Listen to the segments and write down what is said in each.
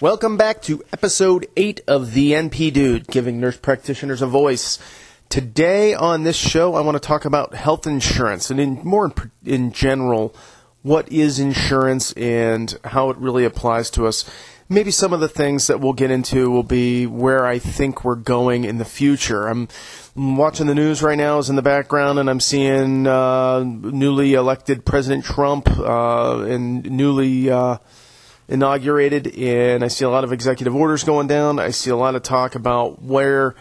Welcome back to episode 8 of The NP Dude, giving nurse practitioners a voice. Today on this show, I want to talk about health insurance and in more in, general, what is insurance and how it really applies to us. Maybe some of the things that we'll get into will be where I think we're going in the future. I'm watching the news right now is in the background and I'm seeing uh, newly elected President Trump uh, and newly uh, inaugurated, and I see a lot of executive orders going down. I see a lot of talk about where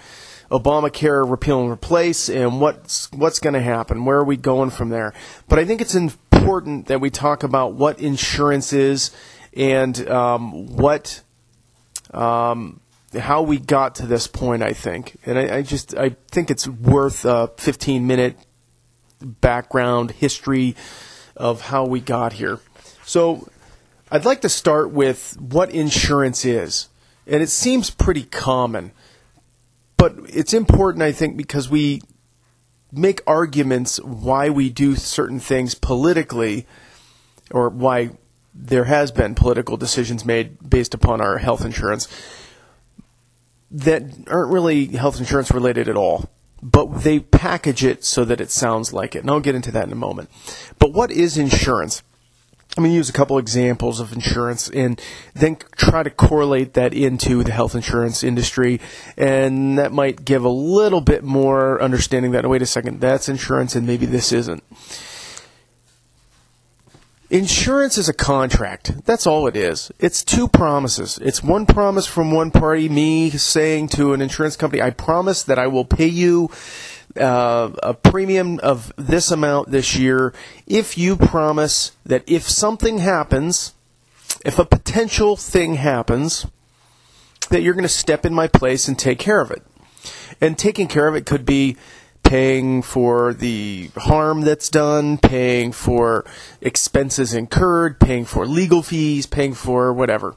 Obamacare repeal and replace and what's what's going to happen. Where are we going from there? But I think it's important that we talk about what insurance is and um, what um, how we got to this point. I think, and I, I just I think it's worth a 15 minute background history of how we got here. So I'd like to start with what insurance is. And it seems pretty common. But it's important, I think, because we make arguments why we do certain things politically or why there has been political decisions made based upon our health insurance that aren't really health insurance related at all. But they package it so that it sounds like it. And I'll get into that in a moment. But what is insurance? I'm going to use a couple examples of insurance and then try to correlate that into the health insurance industry. And that might give a little bit more understanding that, wait a second, that's insurance and maybe this isn't. Insurance is a contract. That's all it is. It's two promises. It's one promise from one party, me saying to an insurance company, I promise that I will pay you uh, a premium of this amount this year if you promise that if something happens, if a potential thing happens, that you're going to step in my place and take care of it. And taking care of it could be paying for the harm that's done, paying for expenses incurred, paying for legal fees, paying for whatever.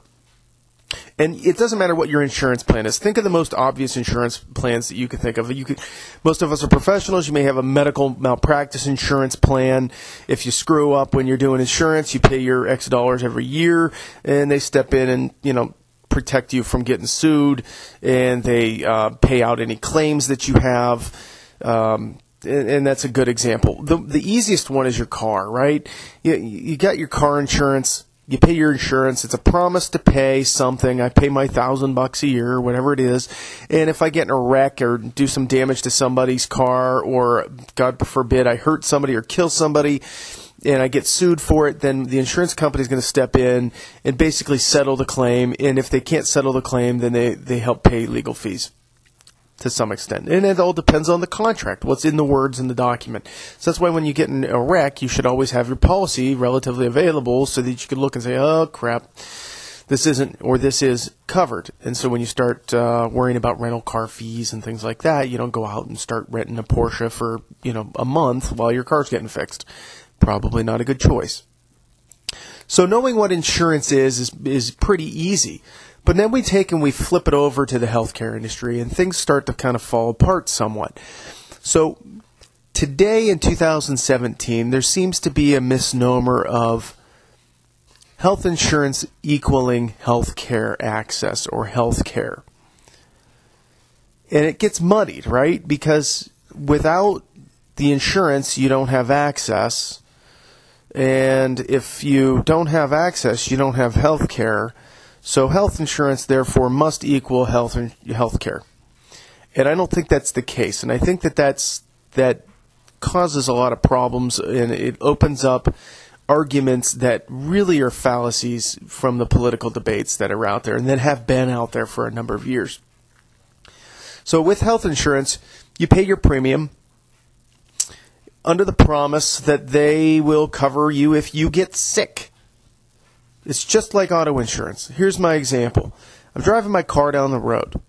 And it doesn't matter what your insurance plan is. Think of the most obvious insurance plans that you can think of. You could, most of us are professionals. You may have a medical malpractice insurance plan. If you screw up when you're doing insurance, you pay your X dollars every year, and they step in and you know protect you from getting sued, and they uh, pay out any claims that you have. Um, and, and, that's a good example. The the easiest one is your car, right? You, you got your car insurance you pay your insurance. It's a promise to pay something. I pay my thousand bucks a year, or whatever it is. And if I get in a wreck or do some damage to somebody's car, or God forbid, I hurt somebody or kill somebody, and I get sued for it, then the insurance company is going to step in and basically settle the claim. And if they can't settle the claim, then they, they help pay legal fees to some extent. And it all depends on the contract, what's in the words in the document. So that's why when you get in a wreck, you should always have your policy relatively available so that you can look and say, oh, crap, this isn't or this is covered. And so when you start uh, worrying about rental car fees and things like that, you don't go out and start renting a Porsche for, you know, a month while your car's getting fixed. Probably not a good choice. So knowing what insurance is is, is pretty easy. But then we take and we flip it over to the healthcare industry, and things start to kind of fall apart somewhat. So today in 2017, there seems to be a misnomer of health insurance equaling healthcare access or healthcare. And it gets muddied, right? Because without the insurance, you don't have access. And if you don't have access, you don't have health care. So health insurance, therefore, must equal health health care. And I don't think that's the case. And I think that that's that causes a lot of problems, and it opens up arguments that really are fallacies from the political debates that are out there and that have been out there for a number of years. So with health insurance, you pay your premium under the promise that they will cover you if you get sick. It's just like auto insurance. Here's my example I'm driving my car down the road,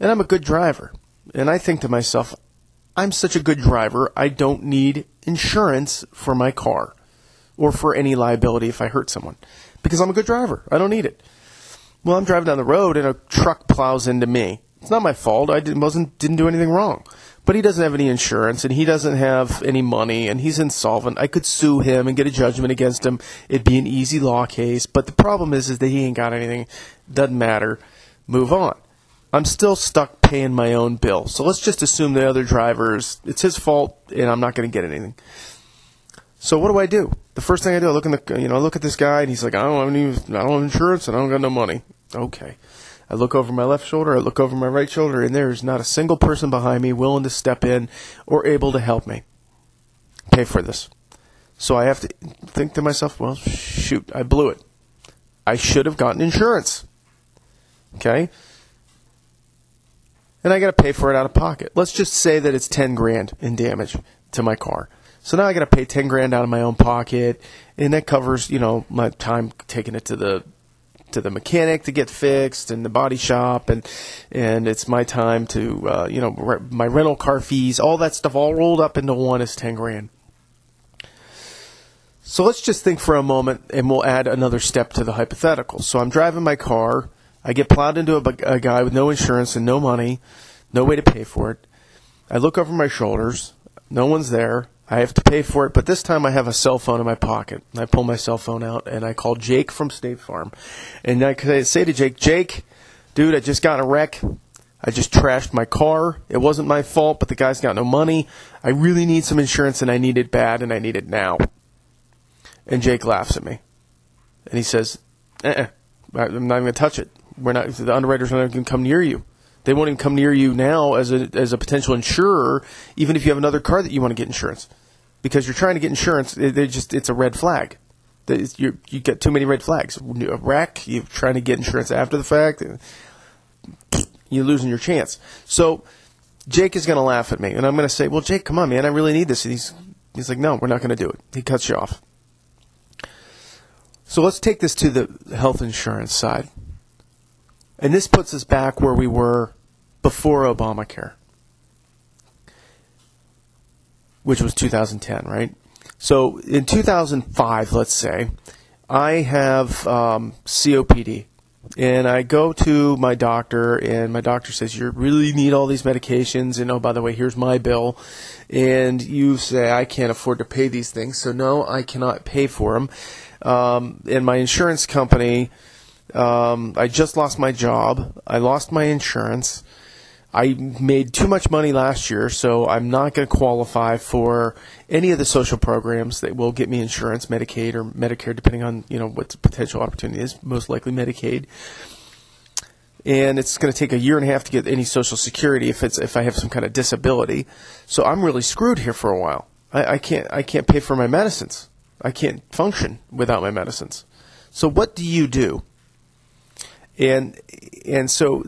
and I'm a good driver. And I think to myself, I'm such a good driver, I don't need insurance for my car or for any liability if I hurt someone because I'm a good driver. I don't need it. Well, I'm driving down the road and a truck plows into me. It's not my fault. I didn't, wasn't didn't do anything wrong. but he doesn't have any insurance and he doesn't have any money and he's insolvent. I could sue him and get a judgment against him. It'd be an easy law case, but the problem is is that he ain't got anything. Doesn't matter. Move on. I'm still stuck paying my own bill. So let's just assume the other driver's it's his fault and I'm not going to get anything. So what do I do? The first thing I do, I look in the you know, I look at this guy and he's like, I don't have any I don't have insurance and I don't got no money. Okay. I look over my left shoulder, I look over my right shoulder, and there's not a single person behind me willing to step in or able to help me pay for this. So I have to think to myself, well, shoot, I blew it. I should have gotten insurance. Okay? And I got to pay for it out of pocket. Let's just say that it's 10 grand in damage to my car. So now I got to pay 10 grand out of my own pocket, and that covers, you know, my time taking it to the to the mechanic to get fixed and the body shop and and it's my time to uh, you know re- my rental car fees all that stuff all rolled up into one is 10 grand. So let's just think for a moment and we'll add another step to the hypothetical. So i'm driving my car. I get plowed into a, a guy with no insurance and no money no way to pay for it. I look over my shoulders. No one's there I have to pay for it, but this time I have a cell phone in my pocket. I pull my cell phone out and I call Jake from State Farm. And I say to Jake, Jake, dude, I just got in a wreck. I just trashed my car. It wasn't my fault, but the guy's got no money. I really need some insurance and I need it bad and I need it now. And Jake laughs at me. And he says, uh-uh, I'm not even going to touch it. We're not, the underwriters are not going to come near you. They won't even come near you now as a as a potential insurer, even if you have another car that you want to get insurance, because you're trying to get insurance. They just it's a red flag. You you get too many red flags. A wreck, you're trying to get insurance after the fact, you're losing your chance. So Jake is going to laugh at me, and I'm going to say, "Well, Jake, come on, man, I really need this." And he's he's like, "No, we're not going to do it." He cuts you off. So let's take this to the health insurance side. And this puts us back where we were before Obamacare, which was 2010, right? So in 2005, let's say, I have um, COPD. And I go to my doctor, and my doctor says, You really need all these medications. And oh, by the way, here's my bill. And you say, I can't afford to pay these things. So, no, I cannot pay for them. Um, and my insurance company um, I just lost my job. I lost my insurance. I made too much money last year, so I'm not going to qualify for any of the social programs that will get me insurance, Medicaid or Medicare, depending on you know what the potential opportunity is. Most likely Medicaid, and it's going to take a year and a half to get any Social Security if it's if I have some kind of disability. So I'm really screwed here for a while. I, I can't I can't pay for my medicines. I can't function without my medicines. So what do you do? And and so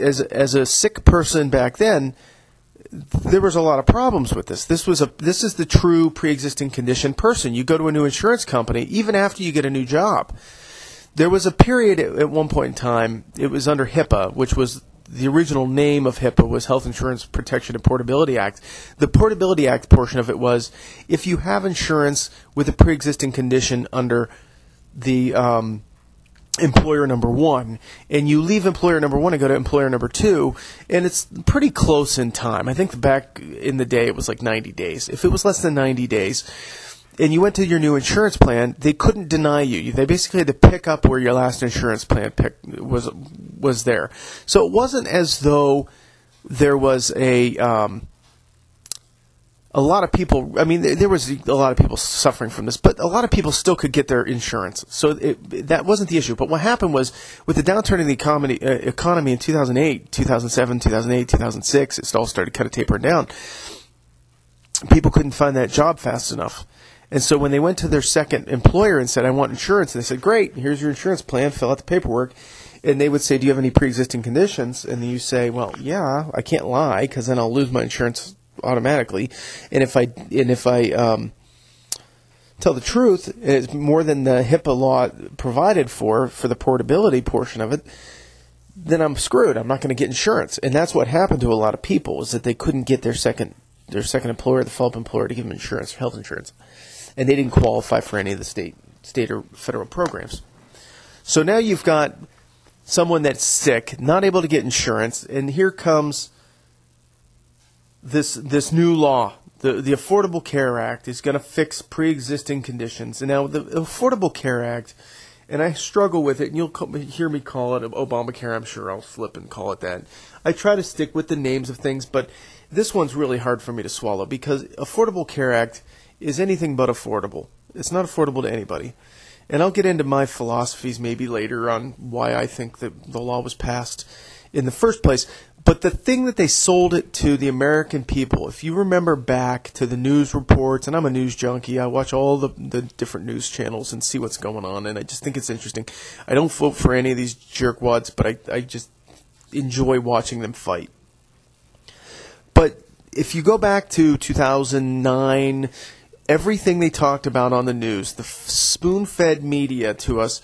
as as a sick person back then there was a lot of problems with this. This was a this is the true pre-existing condition person. You go to a new insurance company even after you get a new job. There was a period at, at one point in time. It was under HIPAA, which was the original name of HIPAA was Health Insurance Protection and Portability Act. The Portability Act portion of it was if you have insurance with a pre-existing condition under the um, employer number one, and you leave employer number one and go to employer number two, and it's pretty close in time. I think back in the day it was like 90 days. If it was less than 90 days, and you went to your new insurance plan, they couldn't deny you. They basically had to pick up where your last insurance plan pick was was there. So it wasn't as though there was a um, a lot of people i mean there was a lot of people suffering from this but a lot of people still could get their insurance. So it, that wasn't the issue. But what happened was with the downturn in the economy, uh, economy in 2008 2007 2008 2006 it all started kind of tapering down people couldn't find that job fast enough. And so when they went to their second employer and said i want insurance and they said great here's your insurance plan fill out the paperwork and they would say do you have any pre-existing conditions? And then you say well yeah i can't lie because then i'll lose my insurance automatically. And if I and if I um, tell the truth, it's more than the HIPAA law provided for for the portability portion of it. Then I'm screwed. I'm not going to get insurance, and that's what happened to a lot of people is that they couldn't get their second their second employer, the follow-up employer, to give them insurance, health insurance, and they didn't qualify for any of the state state or federal programs. So now you've got someone that's sick, not able to get insurance, and here comes this this new law, the the Affordable Care Act, is going to fix pre-existing conditions. And now the Affordable Care Act, and I struggle with it. And you'll hear me call it Obamacare. I'm sure I'll flip and call it that. I try to stick with the names of things, but this one's really hard for me to swallow because Affordable Care Act is anything but affordable. It's not affordable to anybody. And I'll get into my philosophies maybe later on why I think that the law was passed in the first place. But the thing that they sold it to the American people, if you remember back to the news reports, and I'm a news junkie, I watch all the, the different news channels and see what's going on, and I just think it's interesting. I don't vote for any of these jerkwads, but I, I just enjoy watching them fight. But if you go back to 2009, everything they talked about on the news, the spoon fed media to us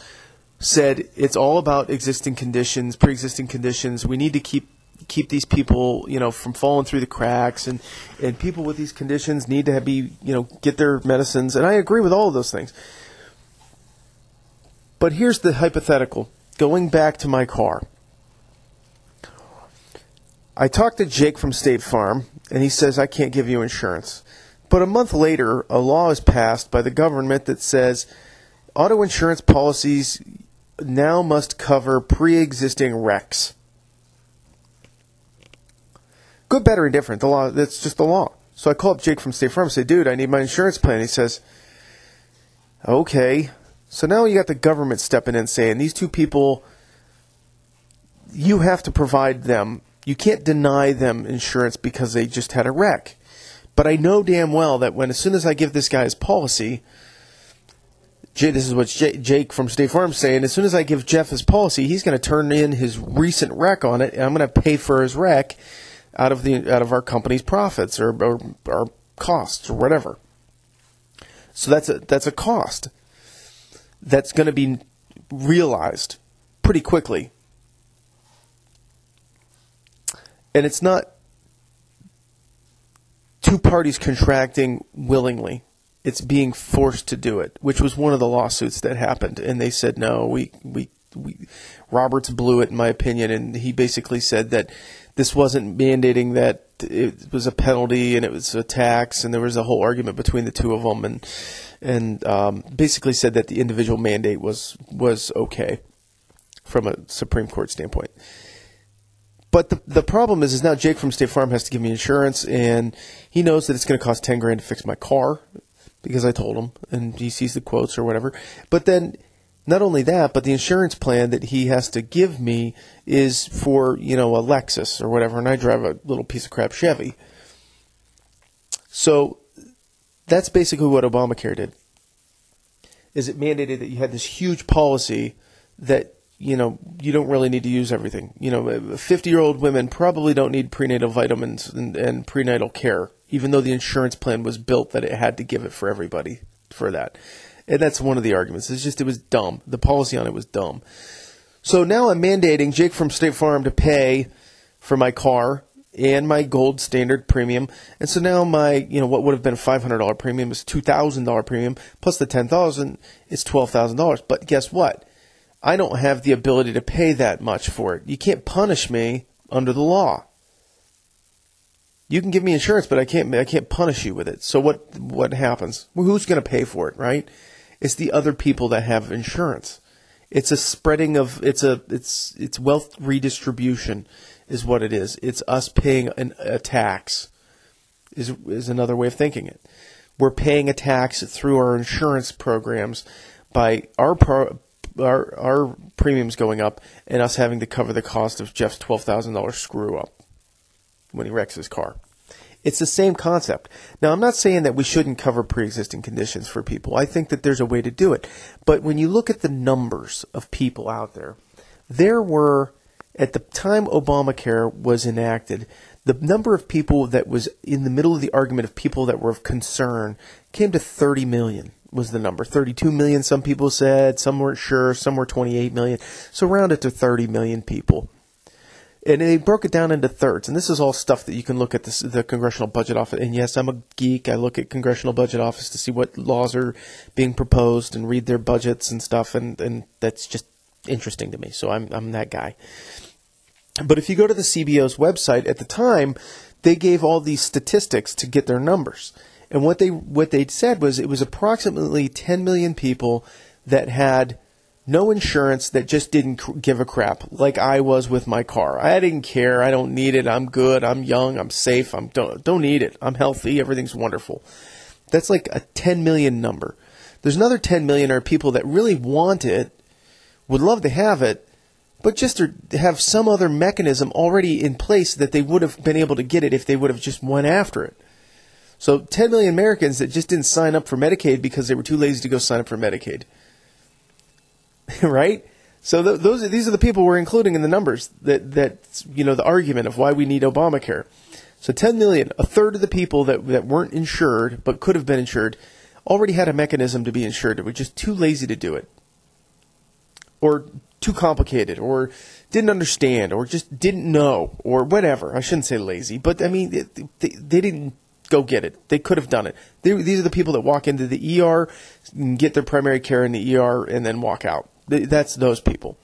said it's all about existing conditions, pre existing conditions. We need to keep keep these people, you know, from falling through the cracks, and and people with these conditions need to be, you know, get their medicines. And I agree with all of those things. But here's the hypothetical. Going back to my car, I talked to Jake from State Farm, and he says I can't give you insurance. But a month later, a law is passed by the government that says auto insurance policies now must cover pre existing wrecks. Good, better, and different. The law, that's just the law. So I call up Jake from State Farm and say, dude, I need my insurance plan. He says, okay. So now you got the government stepping in saying these two people, you have to provide them. You can't deny them insurance because they just had a wreck. But I know damn well that when as soon as I give this guy his policy, this is what Jake from State Farm saying. As soon as I give Jeff his policy, he's going to turn in his recent wreck on it, and I'm going to pay for his wreck out of the out of our company's profits or, or our costs or whatever. So that's a that's a cost that's going to be realized pretty quickly, and it's not two parties contracting willingly it's being forced to do it, which was one of the lawsuits that happened. And they said, no, we, we, we, Roberts blew it, in my opinion. And he basically said that this wasn't mandating that it was a penalty and it was a tax. And there was a whole argument between the two of them. And, and, um, basically said that the individual mandate was, was okay from a Supreme Court standpoint. But the the problem is, is now Jake from State Farm has to give me insurance, and he knows that it's going to cost ten grand to fix my car because I told him, and he sees the quotes or whatever. But then, not only that, but the insurance plan that he has to give me is for you know a Lexus or whatever, and I drive a little piece of crap Chevy. So that's basically what Obamacare did. Is it mandated that you had this huge policy that you know you don't really need to use everything. You know, fifty-year-old women probably don't need prenatal vitamins and, and prenatal care even though the insurance plan was built that it had to give it for everybody for that. And that's one of the arguments. It's just it was dumb. The policy on it was dumb. So now I'm mandating Jake from State Farm to pay for my car and my gold standard premium. And so now my, you know, what would have been a $500 premium is $2,000 premium plus the 10,000 is $12,000. But guess what? I don't have the ability to pay that much for it. You can't punish me under the law you can give me insurance, but I can't I can't punish you with it. So what what happens? Well, who's going to pay for it, right? It's the other people that have insurance. It's a spreading of it's a it's it's wealth redistribution is what it is. It's us paying an, a tax is is another way of thinking it. We're paying a tax through our insurance programs by our pro, our our premiums going up and us having to cover the cost of Jeff's twelve thousand dollars screw up when he wrecks his car. It's the same concept. Now, I'm not saying that we shouldn't cover pre existing conditions for people. I think that there's a way to do it. But when you look at the numbers of people out there, there were, at the time Obamacare was enacted, the number of people that was in the middle of the argument of people that were of concern came to 30 million was the number. 32 million, some people said, some weren't sure, some were 28 million. So round it to 30 million people and they broke it down into thirds. And this is all stuff that you can look at this, the Congressional Budget Office. And yes, I'm a geek. I look at Congressional Budget Office to see what laws are being proposed and read their budgets and stuff. And, and that's just interesting to me. So I'm, I'm that guy. But if you go to the CBO's website at the time, they gave all these statistics to get their numbers. And what they what they said was it was approximately 10 million people that had no insurance that just didn't cr- give a crap like I was with my car. I didn't care. I don't need it. I'm good. I'm young. I'm safe. I'm don't don't need it. I'm healthy. Everything's wonderful. That's like a 10 million number. There's another 10 million are people that really want it, would love to have it, but just to have some other mechanism already in place that they would have been able to get it if they would have just went after it. So 10 million Americans that just didn't sign up for Medicaid because they were too lazy to go sign up for Medicaid. right? So th- those these are the people we're including in the numbers that that you know the argument of why we need Obamacare. So 10 million, a third of the people that that weren't insured but could have been insured, already had a mechanism to be insured. They were just too lazy to do it, or too complicated, or didn't understand, or just didn't know, or whatever. I shouldn't say lazy, but I mean they, they didn't go get it. They could have done it. They, these are the people that walk into the ER, and get their primary care in the ER, and then walk out that's those people.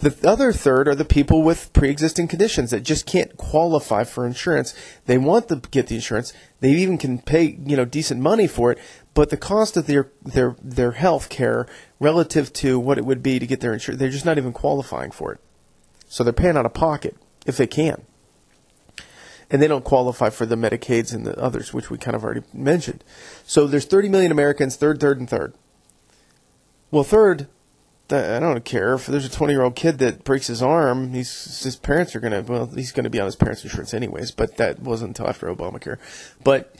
The other third are the people with pre-existing conditions that just can't qualify for insurance. They want to get the insurance. They even can pay, you know, decent money for it, but the cost of their their their health care relative to what it would be to get their insurance, they're just not even qualifying for it. So they're paying out of pocket if they can. And they don't qualify for the Medicaids and the others, which we kind of already mentioned. So there's 30 million Americans, third, third, and third. Well, third, I don't care if there's a 20 year old kid that breaks his arm. He's his parents are gonna well, he's gonna be on his parents' insurance anyways. But that wasn't until after Obamacare. But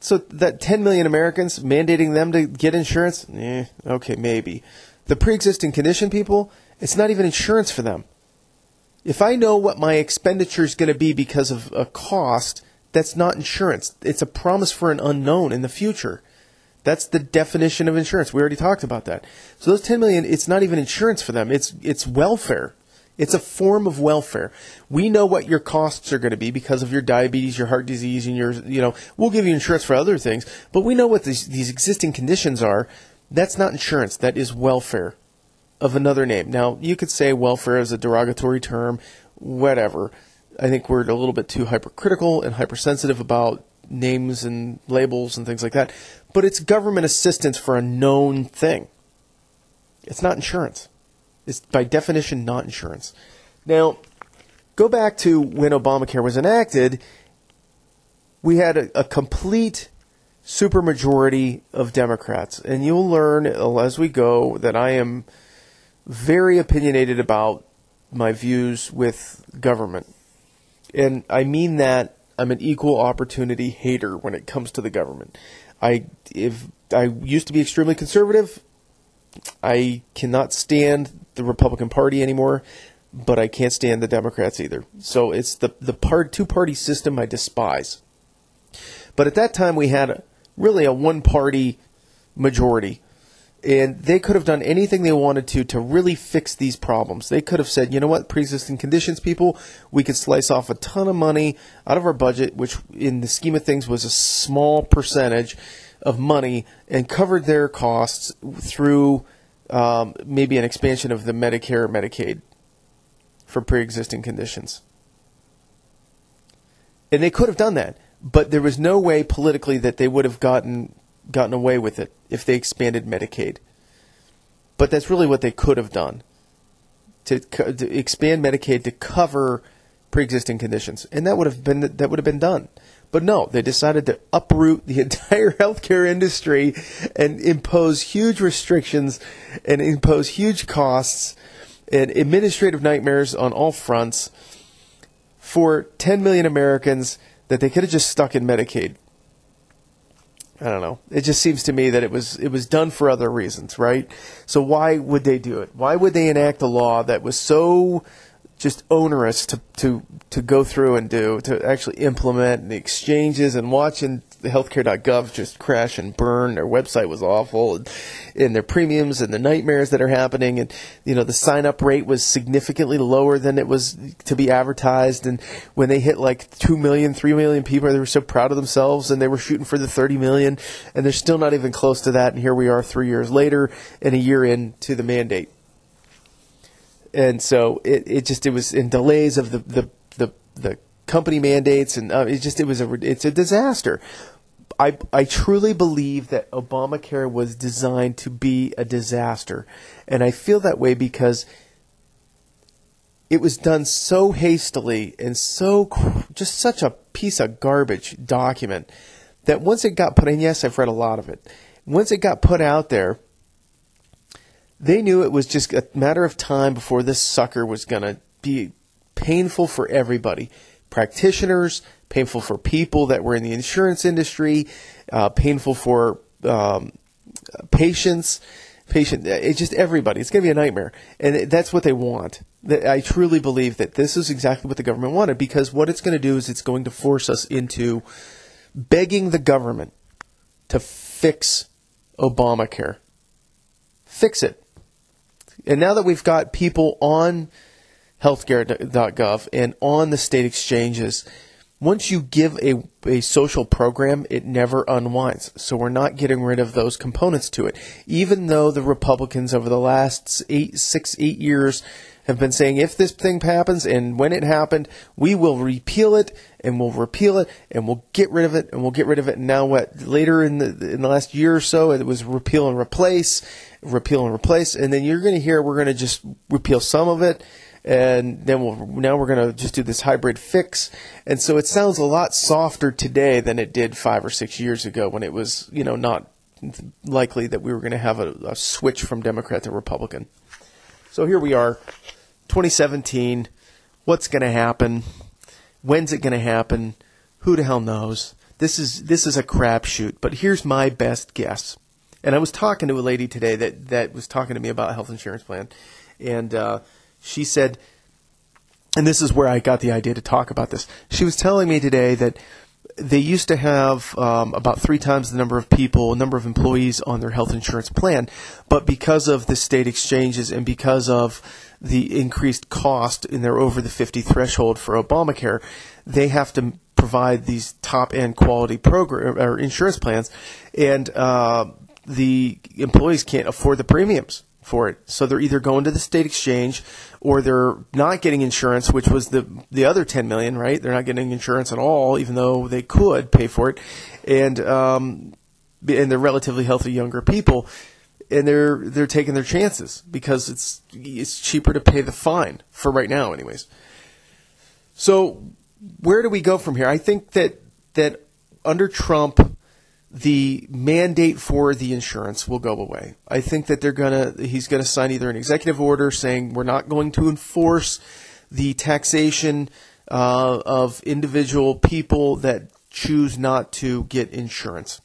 so that 10 million Americans mandating them to get insurance, eh, okay, maybe. The pre-existing condition people, it's not even insurance for them. If I know what my expenditure is going to be because of a cost, that's not insurance. It's a promise for an unknown in the future. That's the definition of insurance. We already talked about that. So those 10 million, it's not even insurance for them. It's it's welfare. It's a form of welfare. We know what your costs are going to be because of your diabetes, your heart disease, and your, you know, we'll give you insurance for other things, but we know what these, these existing conditions are. That's not insurance. That is welfare of another name. Now, you could say welfare is a derogatory term, whatever. I think we're a little bit too hypercritical and hypersensitive about names and labels and things like that. But it's government assistance for a known thing. It's not insurance. It's by definition not insurance. Now, go back to when Obamacare was enacted. We had a, a complete supermajority of Democrats, and you'll learn uh, as we go that I am very opinionated about my views with government. And I mean that I'm an equal opportunity hater when it comes to the government. I if I used to be extremely conservative, I cannot stand the Republican Party anymore, but I can't stand the Democrats either. So it's the the part two party system I despise. But at that time we had a, really a one party majority and they could have done anything they wanted to to really fix these problems. They could have said, you know what, pre-existing conditions people, we could slice off a ton of money out of our budget, which in the scheme of things was a small percentage of money, and covered their costs through um, maybe an expansion of the Medicare or Medicaid for pre-existing conditions. And they could have done that, but there was no way politically that they would have gotten gotten away with it if they expanded Medicaid. But that's really what they could have done to, to expand Medicaid to cover pre-existing conditions, and that would have been that would have been done. But no, they decided to uproot the entire healthcare industry and impose huge restrictions and impose huge costs and administrative nightmares on all fronts for 10 million Americans that they could have just stuck in Medicaid. I don't know. It just seems to me that it was it was done for other reasons, right? So why would they do it? Why would they enact a law that was so just onerous to, to, to go through and do, to actually implement the exchanges and watching the healthcare.gov just crash and burn. Their website was awful and, and their premiums and the nightmares that are happening. And, you know, the sign up rate was significantly lower than it was to be advertised. And when they hit like 2 million, 3 million people, they were so proud of themselves and they were shooting for the 30 million. And they're still not even close to that. And here we are three years later and a year into the mandate and so it, it just it was in delays of the the the, the company mandates, and uh, it just it was a it's a disaster. I I truly believe that Obamacare was designed to be a disaster, and I feel that way because it was done so hastily and so just such a piece of garbage document that once it got put in, yes, I've read a lot of it. Once it got put out there, they knew it was just a matter of time before this sucker was going to be painful for everybody practitioners, painful for people that were in the insurance industry, uh, painful for um, patients. Patient, it's just everybody. It's going to be a nightmare, and that's what they want. I truly believe that this is exactly what the government wanted because what it's going to do is it's going to force us into begging the government to fix Obamacare. Fix it. And now that we've got people on healthcare.gov and on the state exchanges, once you give a, a social program, it never unwinds. So we're not getting rid of those components to it. Even though the Republicans over the last eight, six, eight years have been saying if this thing happens and when it happened, we will repeal it and we'll repeal it and we'll get rid of it and we'll get rid of it. And now what? Later in the in the last year or so, it was repeal and replace, repeal and replace, and then you're going to hear we're going to just repeal some of it. And then we'll, now we're going to just do this hybrid fix. And so it sounds a lot softer today than it did five or six years ago when it was, you know, not likely that we were going to have a, a switch from Democrat to Republican. So here we are, 2017. What's going to happen? When's it going to happen? Who the hell knows? This is this is a crapshoot. But here's my best guess. And I was talking to a lady today that that was talking to me about a health insurance plan, and uh, she said, and this is where I got the idea to talk about this. She was telling me today that they used to have um, about three times the number of people, number of employees on their health insurance plan, but because of the state exchanges and because of the increased cost in their over the 50 threshold for Obamacare, they have to provide these top end quality program or insurance plans, and uh, the employees can't afford the premiums for it. So they're either going to the state exchange or they're not getting insurance, which was the the other 10 million, right? They're not getting insurance at all, even though they could pay for it, and um, and they're relatively healthy younger people, and they're they're taking their chances because it's it's cheaper to pay the fine for right now, anyways. So where do we go from here? I think that that under Trump the mandate for the insurance will go away. I think that they're gonna he's gonna sign either an executive order saying we're not going to enforce the taxation uh, of individual people that choose not to get insurance.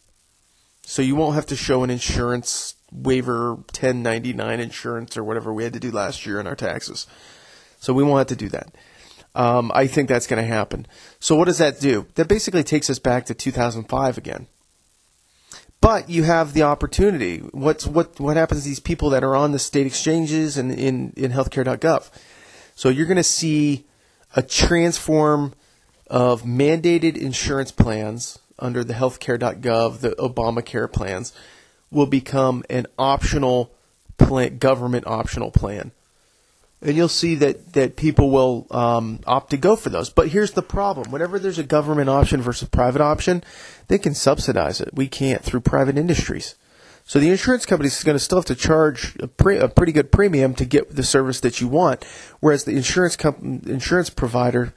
So you won't have to show an insurance waiver 1099 insurance or whatever we had to do last year in our taxes. So we won't have to do that. Um, I think that's going to happen. So what does that do? That basically takes us back to 2005 again but you have the opportunity. What's what what happens to these people that are on the state exchanges and in in healthcare.gov? So you're going to see a transform of mandated insurance plans under the healthcare.gov, the Obamacare plans, will become an optional plan, government optional plan and you'll see that, that people will um, opt to go for those. But here's the problem: whenever there's a government option versus private option, they can subsidize it. We can't through private industries. So the insurance company is going to still have to charge a, pre- a, pretty good premium to get the service that you want, whereas the insurance comp- insurance provider,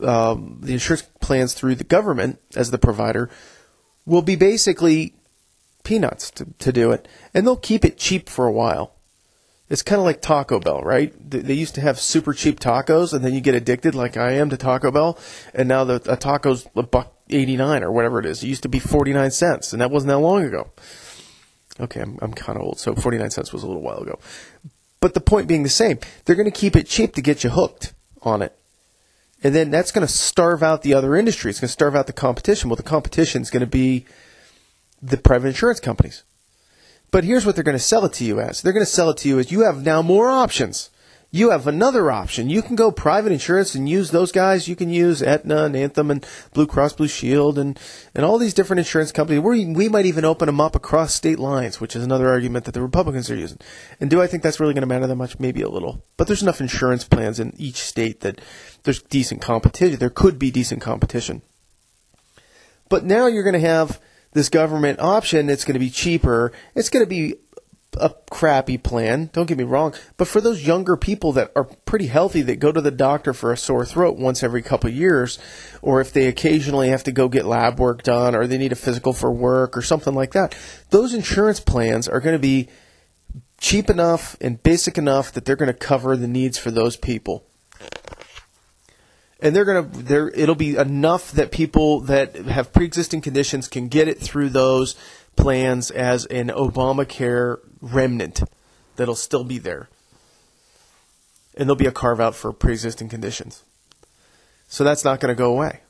um, the insurance plans through the government as the provider, will be basically peanuts to, to do it, and they'll keep it cheap for a while it's kind of like Taco Bell, right? They used to have super cheap tacos, and then you get addicted, like I am, to Taco Bell, and now the a taco's a buck eighty nine or whatever it is. It used to be forty nine cents, and that wasn't that long ago. Okay, I'm, I'm kind of old, so forty nine cents was a little while ago. But the point being the same, they're going to keep it cheap to get you hooked on it, and then that's going to starve out the other industry. It's going to starve out the competition. Well, the competition is going to be the private insurance companies. But here's what they're going to sell it to you as. They're going to sell it to you as you have now more options. you have another option. You can go private insurance and use those guys. You can use Aetna and Anthem and Blue Cross Blue Shield and, and all these different insurance companies. We, we might even open them up across state lines, which is another argument that the Republicans are using. And do I think that's really going to matter that much? Maybe a little. But there's enough insurance plans in each state that there's decent competition. There could be decent competition. But now you're going to have this government option. It's going to be cheaper. It's going to be a crappy plan. Don't get me wrong, but for those younger people that are pretty healthy that go to the doctor for a sore throat once every couple years, or if they occasionally have to go get lab work done, or they need a physical for work, or something like that, those insurance plans are going to be cheap enough and basic enough that they're going to cover the needs for those people. And they're gonna, there, it'll be enough that people that have pre-existing conditions can get it through those plans as an Obamacare remnant that'll still be there. And there'll be a carve out for pre existing conditions. So that's not going to go away.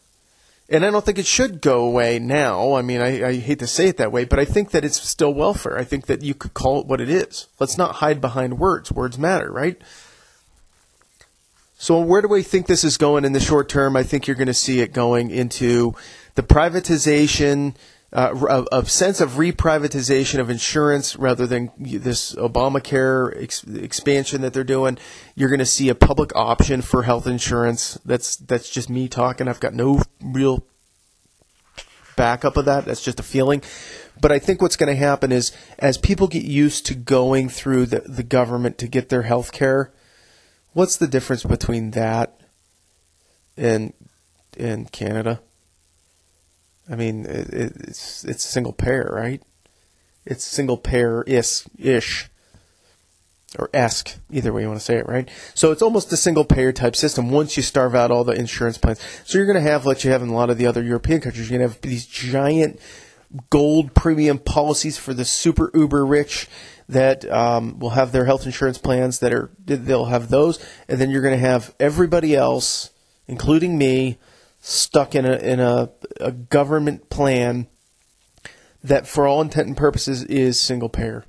And I don't think it should go away now. I mean, I, I, hate to say it that way, but I think that it's still welfare. I think that you could call it what it is. Let's not hide behind words. Words matter, right? So, where do we think this is going in the short term? I think you're going to see it going into the privatization uh, a, a, sense of reprivatization of insurance rather than this Obamacare ex- expansion that they're doing. You're going to see a public option for health insurance. That's that's just me talking. I've got no real backup of that. That's just a feeling. But I think what's going to happen is as people get used to going through the, the government to get their health care, what's the difference between that and in Canada? I mean, it, it's it's single payer, right? It's single payer is ish or esque, either way you want to say it, right? So it's almost a single payer type system once you starve out all the insurance plans. So you're going to have, like you have in a lot of the other European countries, you're going to have these giant gold premium policies for the super uber rich that um, will have their health insurance plans that are they'll have those, and then you're going to have everybody else, including me, stuck in a in a, a government plan that, for all intent and purposes, is single payer.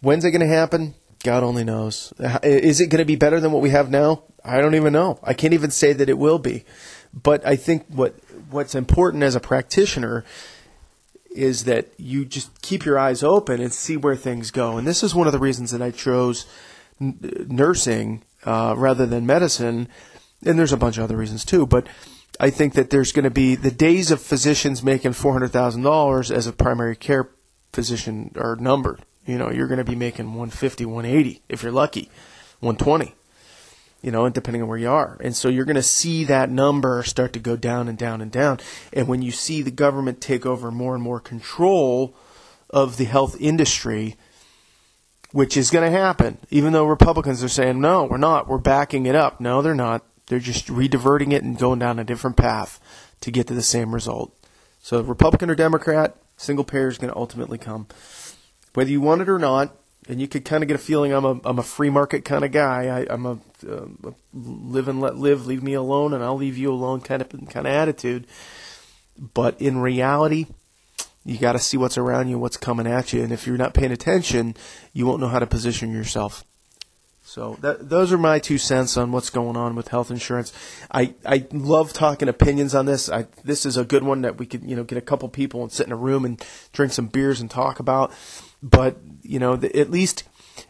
When's it going to happen? God only knows. Is it going to be better than what we have now? I don't even know. I can't even say that it will be. But I think what what's important as a practitioner is that you just keep your eyes open and see where things go. And this is one of the reasons that I chose n- nursing uh, rather than medicine and there's a bunch of other reasons too, but I think that there's going to be the days of physicians making four hundred thousand dollars as a primary care physician are numbered. You know, you're going to be making 150, 180 if you're lucky, 120. You know, depending on where you are, and so you're going to see that number start to go down and down and down. And when you see the government take over more and more control of the health industry, which is going to happen, even though Republicans are saying no, we're not, we're backing it up. No, they're not they're just rediverting it and going down a different path to get to the same result. So, Republican or Democrat, single payer is going to ultimately come. Whether you want it or not, and you could kind of get a feeling I'm a, I'm a free market kind of guy. I, am a, uh, a, live and let live, leave me alone, and I'll leave you alone kind of kind of attitude. But in reality, you got to see what's around you, what's coming at you, and if you're not paying attention, you won't know how to position yourself. So that, those are my two cents on what's going on with health insurance. I, I love talking opinions on this. I, this is a good one that we could you know get a couple people and sit in a room and drink some beers and talk about. But you know the, at least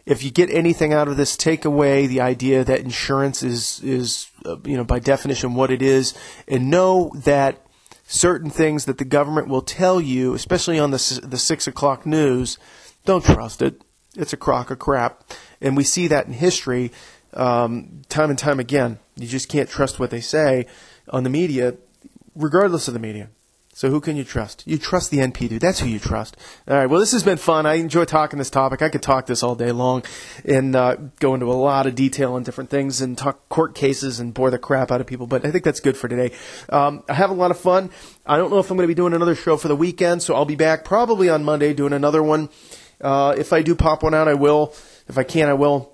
if you get anything out of this, take away the idea that insurance is is uh, you know by definition what it is, and know that certain things that the government will tell you, especially on the the six o'clock news, don't trust it. It's a crock of crap and we see that in history um, time and time again. You just can't trust what they say on the media, regardless of the media. So who can you trust? You trust the NP dude. That's who you trust. All right. Well, this has been fun. I enjoy talking this topic. I could talk this all day long and uh, go into a lot of detail on different things and talk court cases and bore the crap out of people. But I think that's good for today. Um, I have a lot of fun. I don't know if I'm going to be doing another show for the weekend, so I'll be back probably on Monday doing another one. Uh, if I do pop one out, I will. If I can, I will.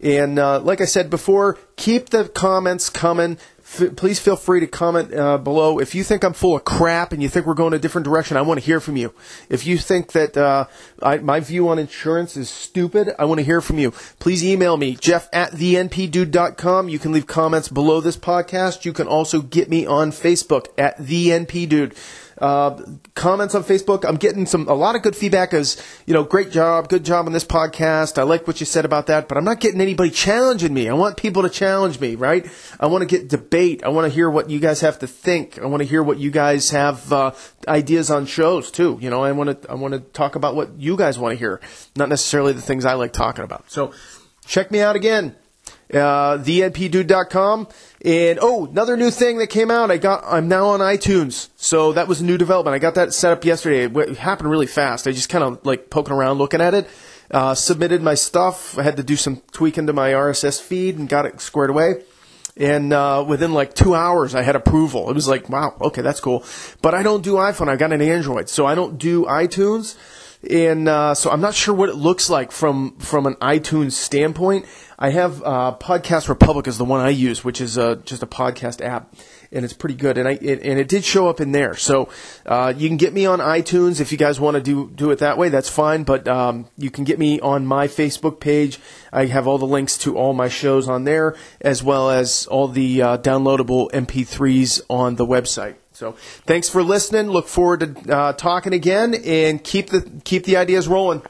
And uh, like I said before, keep the comments coming. F- please feel free to comment uh, below. If you think I'm full of crap and you think we're going a different direction, I want to hear from you. If you think that uh, I, my view on insurance is stupid, I want to hear from you. Please email me, jeff at thenpdude.com. You can leave comments below this podcast. You can also get me on Facebook at thenpdude. Uh, comments on Facebook. I'm getting some a lot of good feedback. As you know, great job, good job on this podcast. I like what you said about that, but I'm not getting anybody challenging me. I want people to challenge me, right? I want to get debate. I want to hear what you guys have to think. I want to hear what you guys have uh, ideas on shows too. You know, I want to I want to talk about what you guys want to hear, not necessarily the things I like talking about. So check me out again uh, thenpdude.com. And oh, another new thing that came out. I got. I'm now on iTunes, so that was a new development. I got that set up yesterday. It happened really fast. I just kind of like poking around, looking at it. Uh, submitted my stuff. I had to do some tweaking to my RSS feed and got it squared away. And uh, within like two hours, I had approval. It was like, wow, okay, that's cool. But I don't do iPhone. I've got an Android, so I don't do iTunes and uh, so I'm not sure what it looks like from from an iTunes standpoint. I have uh, Podcast Republic is the one I use, which is uh, just a podcast app, and it's pretty good. And I it, and it did show up in there, so uh, you can get me on iTunes if you guys want to do do it that way. That's fine, but um, you can get me on my Facebook page. I have all the links to all my shows on there, as well as all the uh, downloadable MP3s on the website. So thanks for listening. Look forward to uh, talking again and keep the keep the ideas rolling.